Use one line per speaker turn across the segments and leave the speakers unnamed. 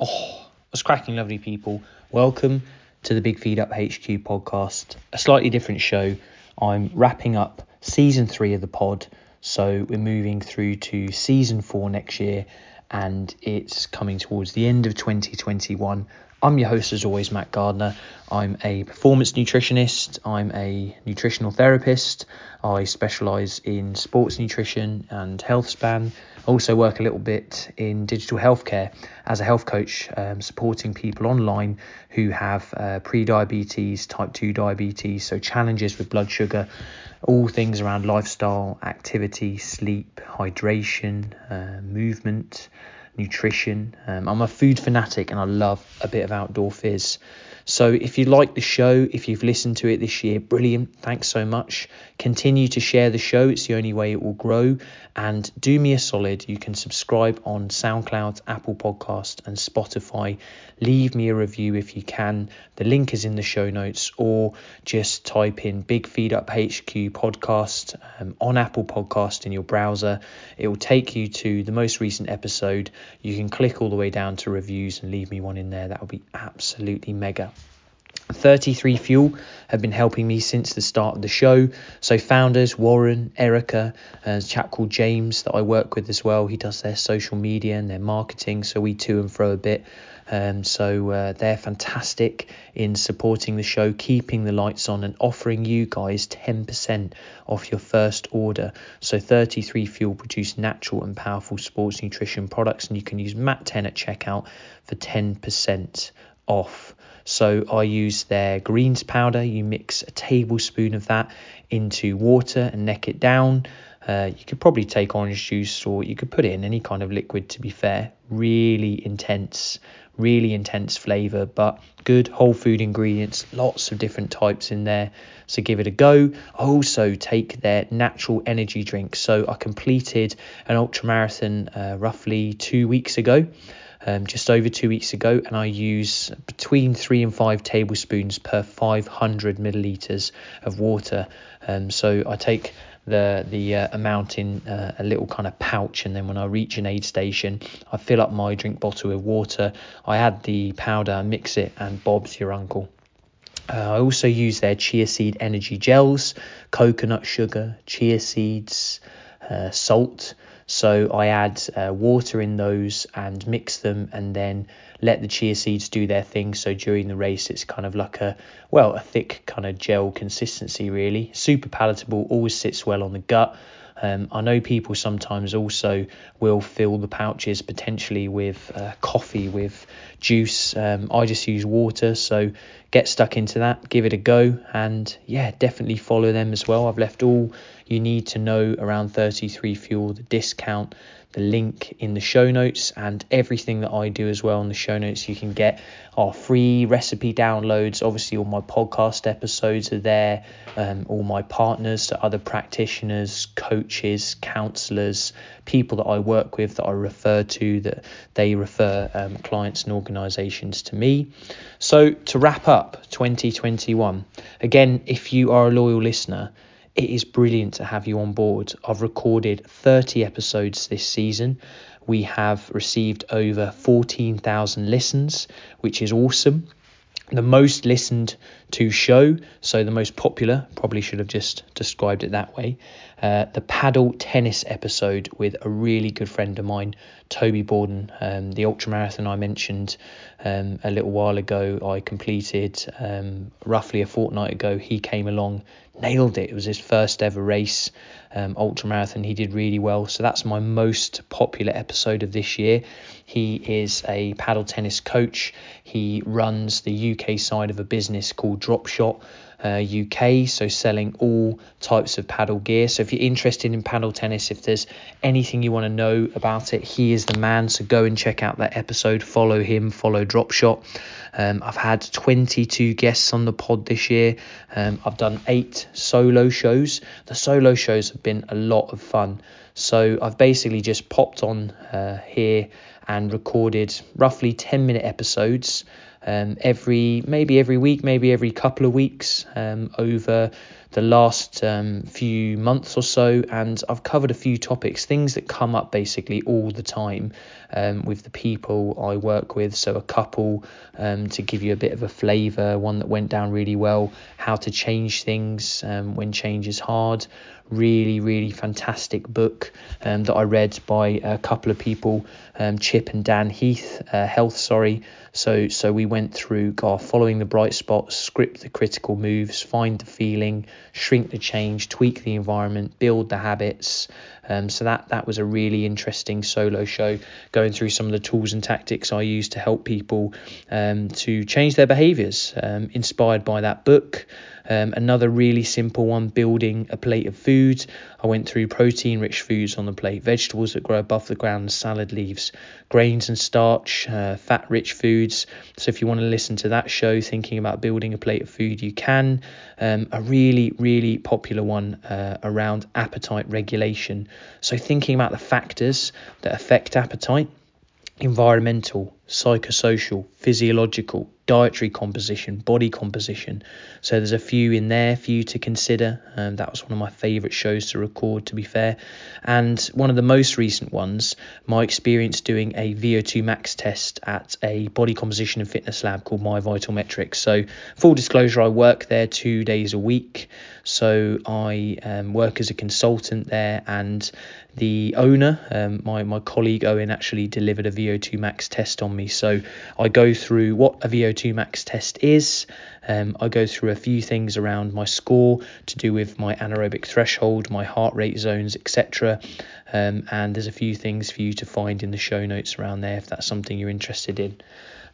Oh, what's cracking, lovely people? Welcome to the Big Feed Up HQ podcast, a slightly different show. I'm wrapping up season three of the pod, so we're moving through to season four next year, and it's coming towards the end of 2021. I'm your host, as always, Matt Gardner. I'm a performance nutritionist, I'm a nutritional therapist. I specialise in sports nutrition and health span. I also work a little bit in digital healthcare as a health coach, um, supporting people online who have uh, pre diabetes, type 2 diabetes, so challenges with blood sugar, all things around lifestyle, activity, sleep, hydration, uh, movement nutrition. Um, I'm a food fanatic and I love a bit of outdoor fizz. So if you like the show, if you've listened to it this year, brilliant. Thanks so much. Continue to share the show. It's the only way it will grow. And do me a solid. You can subscribe on SoundCloud, Apple Podcast, and Spotify. Leave me a review if you can. The link is in the show notes, or just type in Big Feed Up HQ podcast um, on Apple Podcast in your browser. It will take you to the most recent episode. You can click all the way down to reviews and leave me one in there. That would be absolutely mega. 33 Fuel have been helping me since the start of the show. So, founders Warren, Erica, a chap called James that I work with as well. He does their social media and their marketing. So, we to and fro a bit. Um, so, uh, they're fantastic in supporting the show, keeping the lights on, and offering you guys 10% off your first order. So, 33 Fuel produce natural and powerful sports nutrition products, and you can use MAT10 at checkout for 10% off. So I use their greens powder. You mix a tablespoon of that into water and neck it down. Uh, you could probably take orange juice or you could put in any kind of liquid to be fair. Really intense, really intense flavour, but good whole food ingredients, lots of different types in there. So give it a go. I also take their natural energy drink. So I completed an ultra marathon uh, roughly two weeks ago um, just over two weeks ago, and I use between three and five tablespoons per 500 milliliters of water. Um, so I take the the uh, amount in uh, a little kind of pouch, and then when I reach an aid station, I fill up my drink bottle with water. I add the powder, mix it, and Bob's your uncle. Uh, I also use their chia seed energy gels, coconut sugar, chia seeds, uh, salt. So I add uh, water in those and mix them and then let the chia seeds do their thing. So during the race, it's kind of like a, well, a thick kind of gel consistency, really. Super palatable, always sits well on the gut. Um, I know people sometimes also will fill the pouches potentially with uh, coffee, with juice. Um, I just use water, so get stuck into that, give it a go, and yeah, definitely follow them as well. I've left all you need to know around 33 Fuel, the discount, the link in the show notes, and everything that I do as well in the show notes. You can get our free recipe downloads. Obviously, all my podcast episodes are there, um, all my partners, so other practitioners, coaches, counselors, people that I work with that I refer to, that they refer um, clients and organizations to me. So, to wrap up 2021, again, if you are a loyal listener, it is brilliant to have you on board. I've recorded 30 episodes this season. We have received over 14,000 listens, which is awesome. The most listened to show, so the most popular, probably should have just described it that way. Uh, the paddle tennis episode with a really good friend of mine, Toby Borden, um, the ultra marathon I mentioned um, a little while ago, I completed um, roughly a fortnight ago. He came along, nailed it. It was his first ever race, um, ultra marathon. He did really well. So that's my most popular episode of this year. He is a paddle tennis coach. He runs the UK side of a business called Dropshot uh, UK, so selling all types of paddle gear. So if you're interested in paddle tennis, if there's anything you want to know about it, he is the man. So go and check out that episode. Follow him. Follow Dropshot. Um, I've had 22 guests on the pod this year. Um, I've done eight solo shows. The solo shows have been a lot of fun. So I've basically just popped on uh, here and recorded roughly 10 minute episodes um, every maybe every week, maybe every couple of weeks um, over the last um, few months or so, and I've covered a few topics, things that come up basically all the time um, with the people I work with. So, a couple um, to give you a bit of a flavour, one that went down really well, how to change things um, when change is hard. Really, really fantastic book that I read by a couple of people, Chip and Dan Heath, uh, Health, sorry. So, so we went through God, following the bright spots, script the critical moves, find the feeling, shrink the change, tweak the environment, build the habits. Um, so that that was a really interesting solo show, going through some of the tools and tactics I use to help people um, to change their behaviours, um, inspired by that book. Um, another really simple one, building a plate of food. I went through protein rich foods on the plate, vegetables that grow above the ground, salad leaves, grains and starch, uh, fat rich foods. So if you want to listen to that show, thinking about building a plate of food, you can. Um, a really, really popular one uh, around appetite regulation. So thinking about the factors that affect appetite environmental, psychosocial, physiological, dietary composition, body composition. So there's a few in there for you to consider. Um, that was one of my favourite shows to record, to be fair. And one of the most recent ones, my experience doing a VO2 max test at a body composition and fitness lab called My Vital Metrics. So full disclosure, I work there two days a week. So I um, work as a consultant there, and the owner, um, my my colleague Owen, actually delivered a VO2 max test on me. So I go through what a VO2 max test is. Um, I go through a few things around my score to do with my anaerobic threshold, my heart rate zones, etc. Um, and there's a few things for you to find in the show notes around there if that's something you're interested in.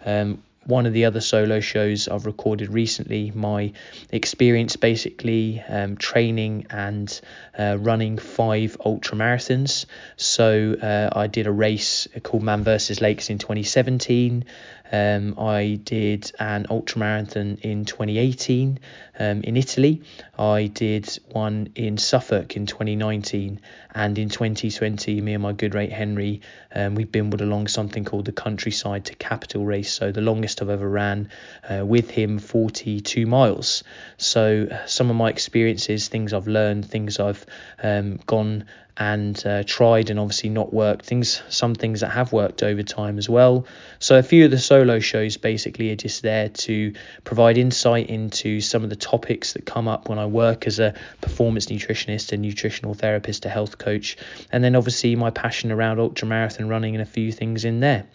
Um, one of the other solo shows I've recorded recently, my experience basically um, training and uh, running five ultra marathons. So uh, I did a race called Man vs Lakes in 2017. Um, I did an ultra marathon in 2018 um, in Italy. I did one in Suffolk in 2019, and in 2020, me and my good mate Henry, um, we bimbled along something called the Countryside to Capital race. So the longest I've ever ran uh, with him, 42 miles. So uh, some of my experiences, things I've learned, things I've um, gone and uh, tried and obviously not worked things some things that have worked over time as well so a few of the solo shows basically are just there to provide insight into some of the topics that come up when I work as a performance nutritionist and nutritional therapist a health coach and then obviously my passion around ultramarathon running and a few things in there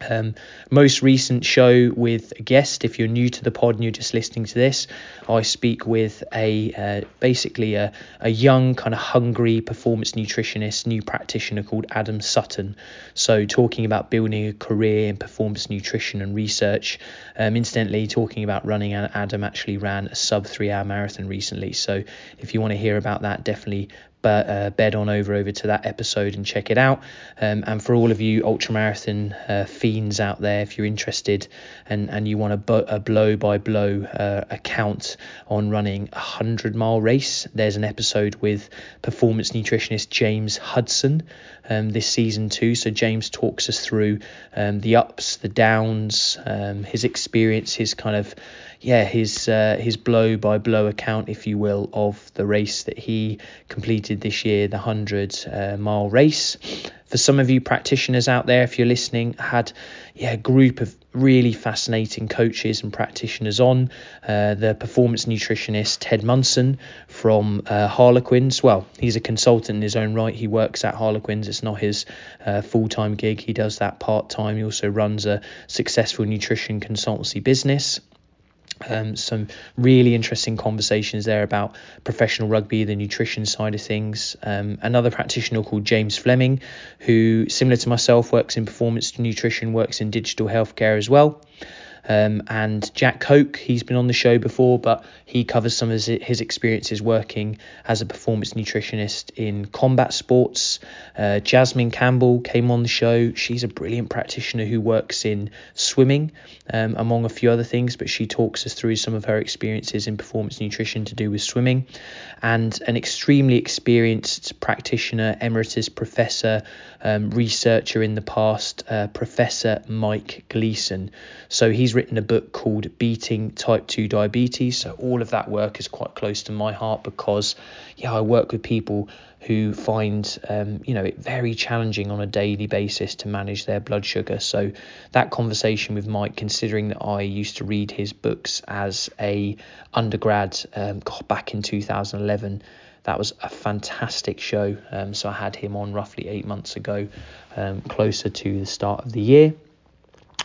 um, most recent show with a guest. If you're new to the pod and you're just listening to this, I speak with a uh, basically a, a young kind of hungry performance nutritionist, new practitioner called Adam Sutton. So talking about building a career in performance nutrition and research. Um, incidentally, talking about running, Adam actually ran a sub three hour marathon recently. So if you want to hear about that, definitely but uh, bed on over over to that episode and check it out. Um, and for all of you ultramarathon uh, fiends out there, if you're interested and, and you want a, bo- a blow by blow uh, account on running a 100 mile race, there's an episode with performance nutritionist James Hudson um, this season too. So James talks us through um, the ups, the downs, um, his experience, his kind of yeah, his uh, his blow by blow account, if you will, of the race that he completed this year, the hundred uh, mile race. For some of you practitioners out there, if you're listening, had yeah a group of really fascinating coaches and practitioners on. Uh, the performance nutritionist Ted Munson from uh, Harlequins. Well, he's a consultant in his own right. He works at Harlequins. It's not his uh, full time gig. He does that part time. He also runs a successful nutrition consultancy business. Um, some really interesting conversations there about professional rugby, the nutrition side of things. Um, another practitioner called James Fleming, who, similar to myself, works in performance nutrition, works in digital healthcare as well. Um, and Jack Coke, he's been on the show before, but he covers some of his, experiences working as a performance nutritionist in combat sports. Uh, Jasmine Campbell came on the show. She's a brilliant practitioner who works in swimming, um, among a few other things, but she talks us through some of her experiences in performance nutrition to do with swimming. And an extremely experienced practitioner, emeritus professor, um, researcher in the past, uh, Professor Mike Gleeson. So he's Written a book called Beating Type 2 Diabetes. So all of that work is quite close to my heart because, yeah, I work with people who find um, you know it very challenging on a daily basis to manage their blood sugar. So that conversation with Mike, considering that I used to read his books as a undergrad um, back in 2011 that was a fantastic show. Um, so I had him on roughly eight months ago, um, closer to the start of the year.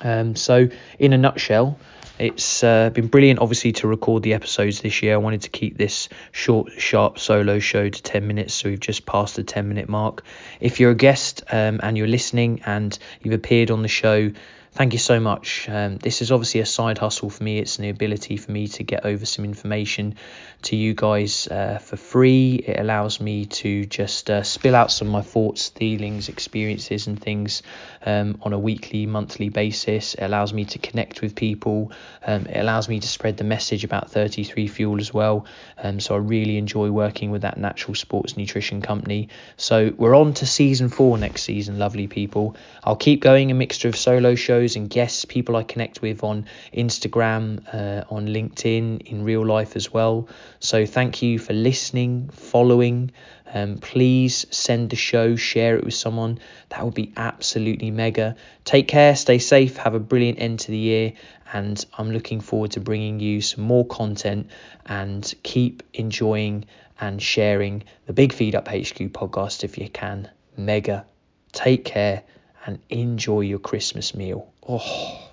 Um, so, in a nutshell, it's uh, been brilliant, obviously, to record the episodes this year. I wanted to keep this short, sharp solo show to 10 minutes, so we've just passed the 10 minute mark. If you're a guest um, and you're listening and you've appeared on the show, thank you so much. Um, this is obviously a side hustle for me. It's an ability for me to get over some information to you guys uh, for free. It allows me to just uh, spill out some of my thoughts, feelings, experiences, and things um, on a weekly, monthly basis. It allows me to connect with people. Um, it allows me to spread the message about 33 Fuel as well. Um, so I really enjoy working with that natural sports nutrition company. So we're on to season four next season, lovely people. I'll keep going a mixture of solo shows and guests, people I connect with on Instagram, uh, on LinkedIn, in real life as well. So thank you for listening, following. Um, please send the show, share it with someone. That would be absolutely mega. Take care, stay safe, have a brilliant end to the year, and I'm looking forward to bringing you some more content and keep enjoying and sharing the Big Feed Up HQ podcast if you can. Mega. Take care and enjoy your Christmas meal. Oh.